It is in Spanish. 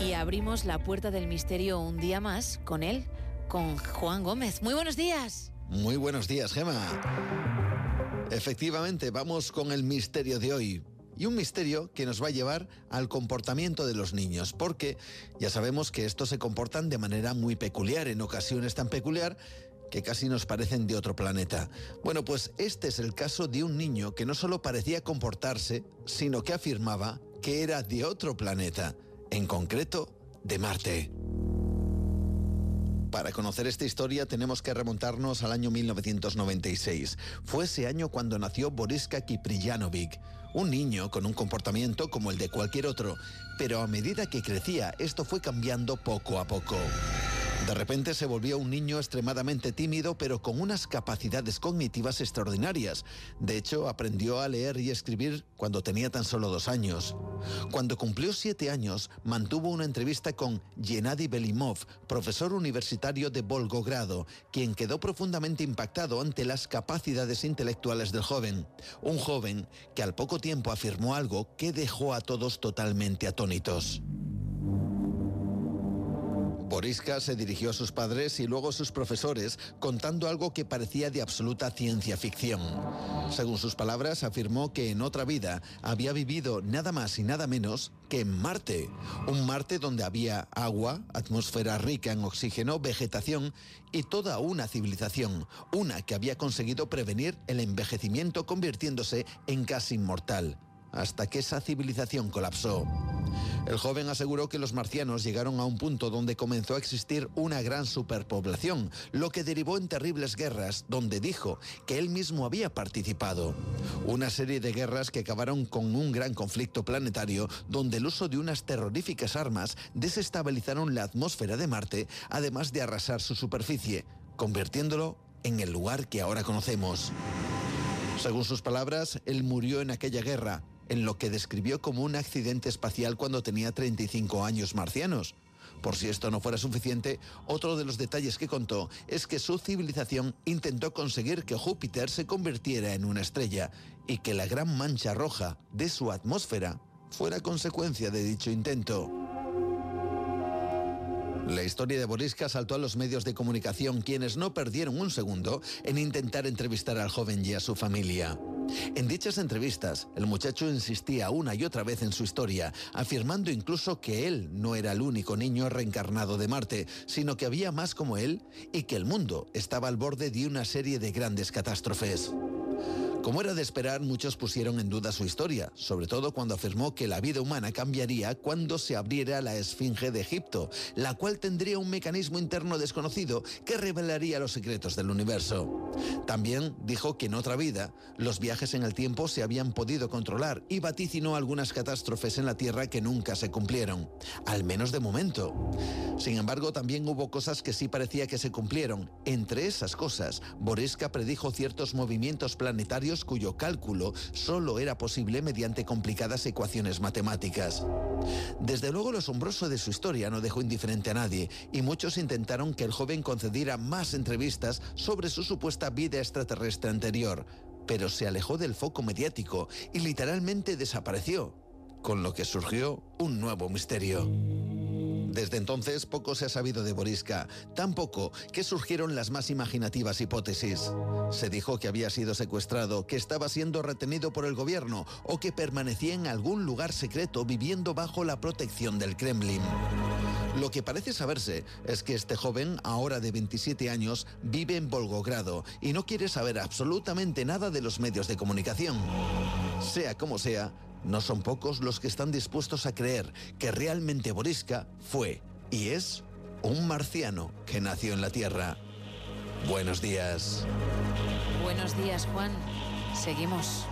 Y abrimos la puerta del misterio un día más con él, con Juan Gómez. Muy buenos días. Muy buenos días, Gema. Efectivamente, vamos con el misterio de hoy. Y un misterio que nos va a llevar al comportamiento de los niños, porque ya sabemos que estos se comportan de manera muy peculiar, en ocasiones tan peculiar que casi nos parecen de otro planeta. Bueno, pues este es el caso de un niño que no solo parecía comportarse, sino que afirmaba que era de otro planeta en concreto de Marte. Para conocer esta historia tenemos que remontarnos al año 1996. Fue ese año cuando nació Boriska Kipriyanovic, un niño con un comportamiento como el de cualquier otro, pero a medida que crecía esto fue cambiando poco a poco. De repente se volvió un niño extremadamente tímido, pero con unas capacidades cognitivas extraordinarias. De hecho, aprendió a leer y escribir cuando tenía tan solo dos años. Cuando cumplió siete años, mantuvo una entrevista con Gennady Belimov, profesor universitario de Volgogrado, quien quedó profundamente impactado ante las capacidades intelectuales del joven. Un joven que al poco tiempo afirmó algo que dejó a todos totalmente atónitos. Boriska se dirigió a sus padres y luego a sus profesores contando algo que parecía de absoluta ciencia ficción. Según sus palabras, afirmó que en otra vida había vivido nada más y nada menos que en Marte. Un Marte donde había agua, atmósfera rica en oxígeno, vegetación y toda una civilización. Una que había conseguido prevenir el envejecimiento convirtiéndose en casi inmortal hasta que esa civilización colapsó. El joven aseguró que los marcianos llegaron a un punto donde comenzó a existir una gran superpoblación, lo que derivó en terribles guerras, donde dijo que él mismo había participado. Una serie de guerras que acabaron con un gran conflicto planetario, donde el uso de unas terroríficas armas desestabilizaron la atmósfera de Marte, además de arrasar su superficie, convirtiéndolo en el lugar que ahora conocemos. Según sus palabras, él murió en aquella guerra, en lo que describió como un accidente espacial cuando tenía 35 años marcianos. Por si esto no fuera suficiente, otro de los detalles que contó es que su civilización intentó conseguir que Júpiter se convirtiera en una estrella y que la gran mancha roja de su atmósfera fuera consecuencia de dicho intento. La historia de Boriska saltó a los medios de comunicación, quienes no perdieron un segundo en intentar entrevistar al joven y a su familia. En dichas entrevistas, el muchacho insistía una y otra vez en su historia, afirmando incluso que él no era el único niño reencarnado de Marte, sino que había más como él y que el mundo estaba al borde de una serie de grandes catástrofes. Como era de esperar, muchos pusieron en duda su historia, sobre todo cuando afirmó que la vida humana cambiaría cuando se abriera la Esfinge de Egipto, la cual tendría un mecanismo interno desconocido que revelaría los secretos del universo. También dijo que en otra vida los viajes en el tiempo se habían podido controlar y vaticinó algunas catástrofes en la Tierra que nunca se cumplieron, al menos de momento. Sin embargo, también hubo cosas que sí parecía que se cumplieron. Entre esas cosas, Boriska predijo ciertos movimientos planetarios cuyo cálculo solo era posible mediante complicadas ecuaciones matemáticas. Desde luego lo asombroso de su historia no dejó indiferente a nadie y muchos intentaron que el joven concediera más entrevistas sobre su supuesta vida extraterrestre anterior, pero se alejó del foco mediático y literalmente desapareció, con lo que surgió un nuevo misterio. Desde entonces poco se ha sabido de Boriska, tan poco que surgieron las más imaginativas hipótesis. Se dijo que había sido secuestrado, que estaba siendo retenido por el gobierno o que permanecía en algún lugar secreto viviendo bajo la protección del Kremlin. Lo que parece saberse es que este joven, ahora de 27 años, vive en Volgogrado y no quiere saber absolutamente nada de los medios de comunicación. Sea como sea, no son pocos los que están dispuestos a creer que realmente Boriska fue y es un marciano que nació en la Tierra. Buenos días. Buenos días, Juan. Seguimos.